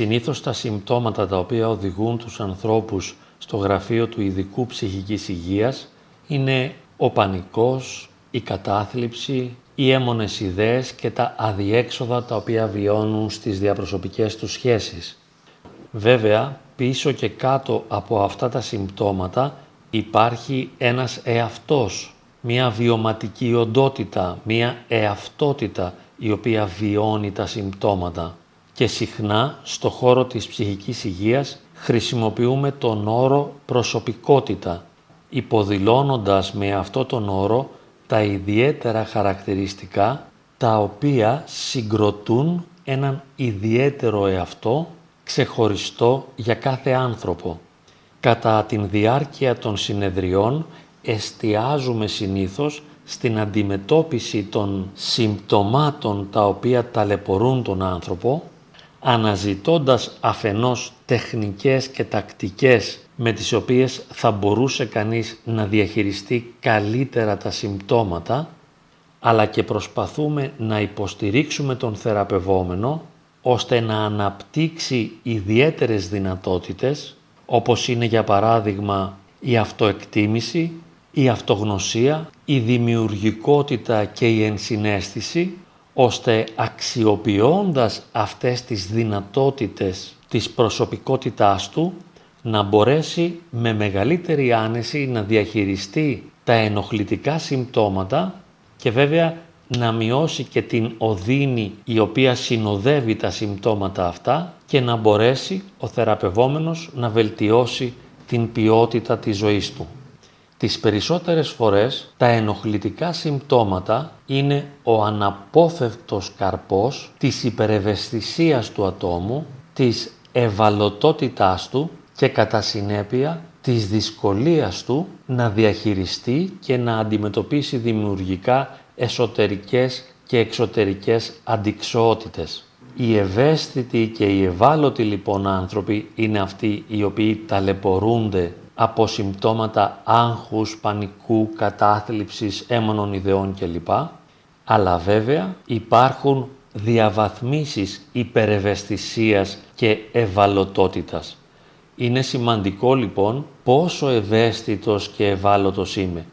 Συνήθως τα συμπτώματα τα οποία οδηγούν τους ανθρώπους στο γραφείο του ειδικού ψυχικής υγείας είναι ο πανικός, η κατάθλιψη, οι έμονες ιδέες και τα αδιέξοδα τα οποία βιώνουν στις διαπροσωπικές τους σχέσεις. Βέβαια, πίσω και κάτω από αυτά τα συμπτώματα υπάρχει ένας εαυτός, μια βιωματική οντότητα, μια εαυτότητα η οποία βιώνει τα συμπτώματα. Και συχνά στο χώρο της ψυχικής υγείας χρησιμοποιούμε τον όρο προσωπικότητα, υποδηλώνοντας με αυτό τον όρο τα ιδιαίτερα χαρακτηριστικά τα οποία συγκροτούν έναν ιδιαίτερο εαυτό ξεχωριστό για κάθε άνθρωπο. Κατά την διάρκεια των συνεδριών εστιάζουμε συνήθως στην αντιμετώπιση των συμπτωμάτων τα οποία ταλαιπωρούν τον άνθρωπο, αναζητώντας αφενός τεχνικές και τακτικές με τις οποίες θα μπορούσε κανείς να διαχειριστεί καλύτερα τα συμπτώματα, αλλά και προσπαθούμε να υποστηρίξουμε τον θεραπευόμενο ώστε να αναπτύξει ιδιαίτερες δυνατότητες, όπως είναι για παράδειγμα η αυτοεκτίμηση, η αυτογνωσία, η δημιουργικότητα και η ενσυναίσθηση, ώστε αξιοποιώντας αυτές τις δυνατότητες της προσωπικότητάς του, να μπορέσει με μεγαλύτερη άνεση να διαχειριστεί τα ενοχλητικά συμπτώματα και βέβαια να μειώσει και την οδύνη η οποία συνοδεύει τα συμπτώματα αυτά και να μπορέσει ο θεραπευόμενος να βελτιώσει την ποιότητα της ζωής του. Τις περισσότερες φορές τα ενοχλητικά συμπτώματα είναι ο αναπόφευκτος καρπός της υπερευαισθησίας του ατόμου, της ευαλωτότητάς του και κατά συνέπεια της δυσκολίας του να διαχειριστεί και να αντιμετωπίσει δημιουργικά εσωτερικές και εξωτερικές αντικσότητες. Οι ευαίσθητοι και οι ευάλωτοι λοιπόν άνθρωποι είναι αυτοί οι οποίοι ταλαιπωρούνται από συμπτώματα άγχους, πανικού, κατάθλιψης, έμονων ιδεών κλπ. Αλλά βέβαια υπάρχουν διαβαθμίσεις υπερευαισθησίας και ευαλωτότητας. Είναι σημαντικό λοιπόν πόσο ευαίσθητος και ευάλωτος είμαι.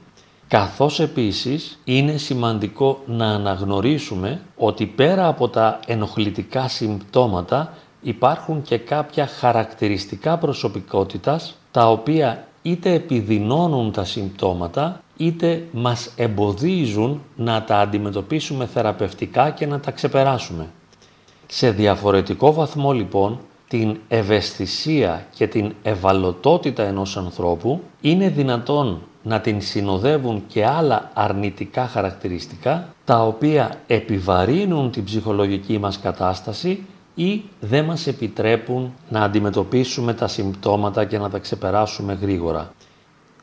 Καθώς επίσης είναι σημαντικό να αναγνωρίσουμε ότι πέρα από τα ενοχλητικά συμπτώματα υπάρχουν και κάποια χαρακτηριστικά προσωπικότητας τα οποία είτε επιδεινώνουν τα συμπτώματα είτε μας εμποδίζουν να τα αντιμετωπίσουμε θεραπευτικά και να τα ξεπεράσουμε. Σε διαφορετικό βαθμό λοιπόν την ευαισθησία και την ευαλωτότητα ενός ανθρώπου είναι δυνατόν να την συνοδεύουν και άλλα αρνητικά χαρακτηριστικά τα οποία επιβαρύνουν την ψυχολογική μας κατάσταση ή δεν μας επιτρέπουν να αντιμετωπίσουμε τα συμπτώματα και να τα ξεπεράσουμε γρήγορα.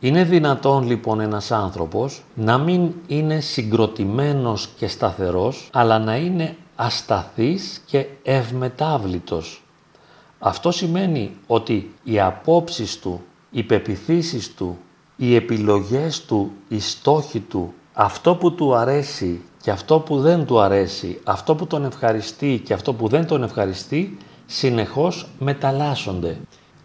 Είναι δυνατόν λοιπόν ένας άνθρωπος να μην είναι συγκροτημένος και σταθερός, αλλά να είναι ασταθής και ευμετάβλητος. Αυτό σημαίνει ότι οι απόψεις του, οι πεπιθήσεις του, οι επιλογές του, οι στόχοι του, αυτό που του αρέσει και αυτό που δεν του αρέσει, αυτό που τον ευχαριστεί και αυτό που δεν τον ευχαριστεί, συνεχώς μεταλλάσσονται.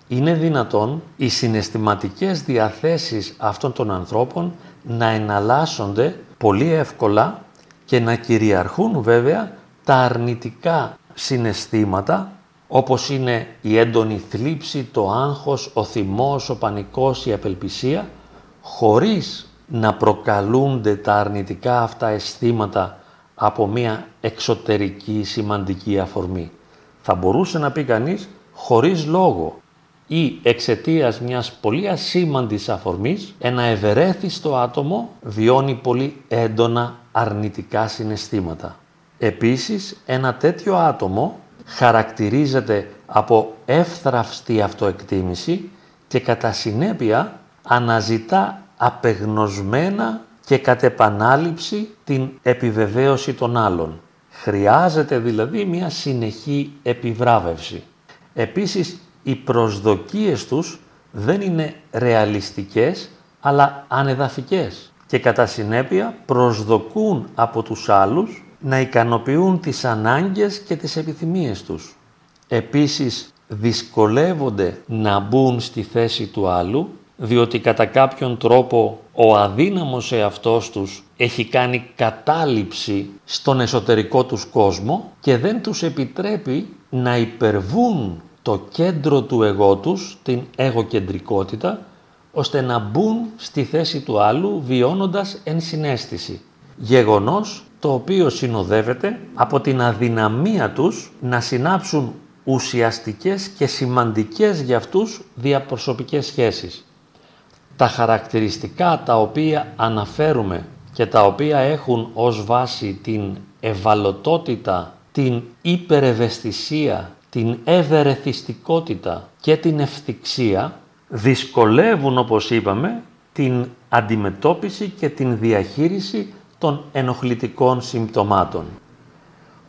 Είναι δυνατόν οι συναισθηματικές διαθέσεις αυτών των ανθρώπων να εναλλάσσονται πολύ εύκολα και να κυριαρχούν βέβαια τα αρνητικά συναισθήματα όπως είναι η έντονη θλίψη, το άγχος, ο θυμός, ο πανικός, η απελπισία, χωρίς να προκαλούνται τα αρνητικά αυτά αισθήματα από μια εξωτερική σημαντική αφορμή. Θα μπορούσε να πει κανείς χωρίς λόγο ή εξαιτίας μιας πολύ ασήμαντης αφορμής ένα ευερέθιστο άτομο βιώνει πολύ έντονα αρνητικά συναισθήματα. Επίσης ένα τέτοιο άτομο χαρακτηρίζεται από εύθραυστη αυτοεκτίμηση και κατά συνέπεια αναζητά απεγνωσμένα και κατ' επανάληψη την επιβεβαίωση των άλλων. Χρειάζεται δηλαδή μια συνεχή επιβράβευση. Επίσης, οι προσδοκίες τους δεν είναι ρεαλιστικές, αλλά ανεδαφικές και κατά συνέπεια προσδοκούν από τους άλλους να ικανοποιούν τις ανάγκες και τις επιθυμίες τους. επίσης δυσκολεύονται να μπουν στη θέση του άλλου διότι κατά κάποιον τρόπο ο αδύναμος εαυτός τους έχει κάνει κατάληψη στον εσωτερικό τους κόσμο και δεν τους επιτρέπει να υπερβούν το κέντρο του εγώ τους, την εγωκεντρικότητα, ώστε να μπουν στη θέση του άλλου βιώνοντας ενσυναίσθηση. Γεγονός το οποίο συνοδεύεται από την αδυναμία τους να συνάψουν ουσιαστικές και σημαντικές για αυτούς διαπροσωπικές σχέσεις. Τα χαρακτηριστικά τα οποία αναφέρουμε και τα οποία έχουν ως βάση την ευαλωτότητα, την υπερευαισθησία, την ευερεθιστικότητα και την ευθυξία δυσκολεύουν όπως είπαμε την αντιμετώπιση και την διαχείριση των ενοχλητικών συμπτωμάτων.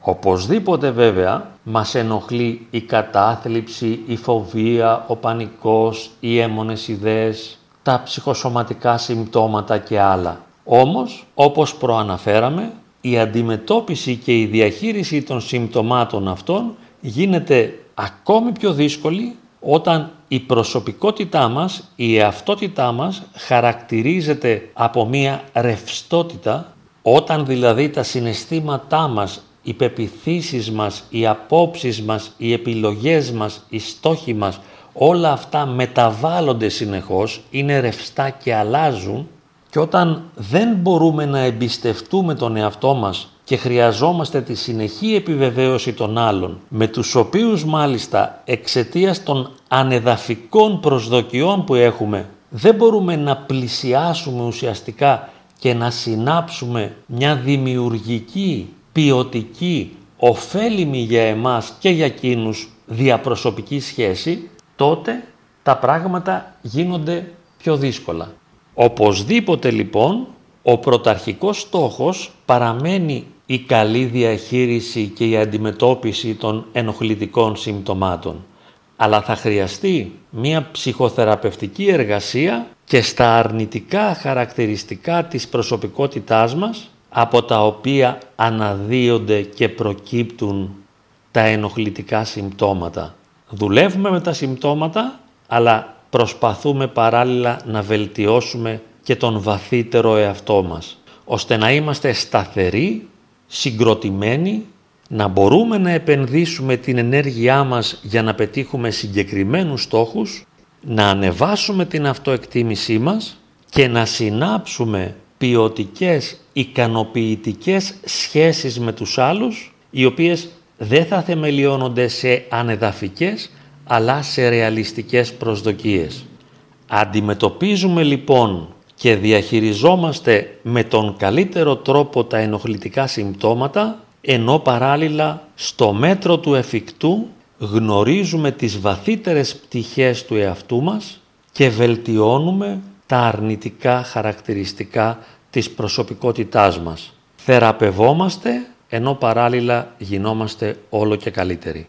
Οπωσδήποτε βέβαια μας ενοχλεί η κατάθλιψη, η φοβία, ο πανικός, οι έμονες ιδέες, τα ψυχοσωματικά συμπτώματα και άλλα. Όμως, όπως προαναφέραμε, η αντιμετώπιση και η διαχείριση των συμπτωμάτων αυτών γίνεται ακόμη πιο δύσκολη όταν η προσωπικότητά μας, η εαυτότητά μας χαρακτηρίζεται από μία ρευστότητα, όταν δηλαδή τα συναισθήματά μας, οι πεπιθήσεις μας, οι απόψεις μας, οι επιλογές μας, οι στόχοι μας, όλα αυτά μεταβάλλονται συνεχώς, είναι ρευστά και αλλάζουν και όταν δεν μπορούμε να εμπιστευτούμε τον εαυτό μας και χρειαζόμαστε τη συνεχή επιβεβαίωση των άλλων, με τους οποίους μάλιστα εξαιτίας των ανεδαφικών προσδοκιών που έχουμε, δεν μπορούμε να πλησιάσουμε ουσιαστικά και να συνάψουμε μια δημιουργική, ποιοτική, ωφέλιμη για εμάς και για εκείνους διαπροσωπική σχέση, τότε τα πράγματα γίνονται πιο δύσκολα. Οπωσδήποτε λοιπόν ο πρωταρχικός στόχος παραμένει η καλή διαχείριση και η αντιμετώπιση των ενοχλητικών συμπτωμάτων. Αλλά θα χρειαστεί μία ψυχοθεραπευτική εργασία και στα αρνητικά χαρακτηριστικά της προσωπικότητάς μας, από τα οποία αναδύονται και προκύπτουν τα ενοχλητικά συμπτώματα. Δουλεύουμε με τα συμπτώματα, αλλά προσπαθούμε παράλληλα να βελτιώσουμε και τον βαθύτερο εαυτό μας, ώστε να είμαστε σταθεροί, συγκροτημένοι, να μπορούμε να επενδύσουμε την ενέργειά μας για να πετύχουμε συγκεκριμένους στόχους, να ανεβάσουμε την αυτοεκτίμησή μας και να συνάψουμε ποιοτικές, ικανοποιητικές σχέσεις με τους άλλους, οι οποίες δεν θα θεμελιώνονται σε ανεδαφικές, αλλά σε ρεαλιστικές προσδοκίες. Αντιμετωπίζουμε λοιπόν και διαχειριζόμαστε με τον καλύτερο τρόπο τα ενοχλητικά συμπτώματα, ενώ παράλληλα στο μέτρο του εφικτού γνωρίζουμε τις βαθύτερες πτυχές του εαυτού μας και βελτιώνουμε τα αρνητικά χαρακτηριστικά της προσωπικότητάς μας. Θεραπευόμαστε ενώ παράλληλα γινόμαστε όλο και καλύτεροι.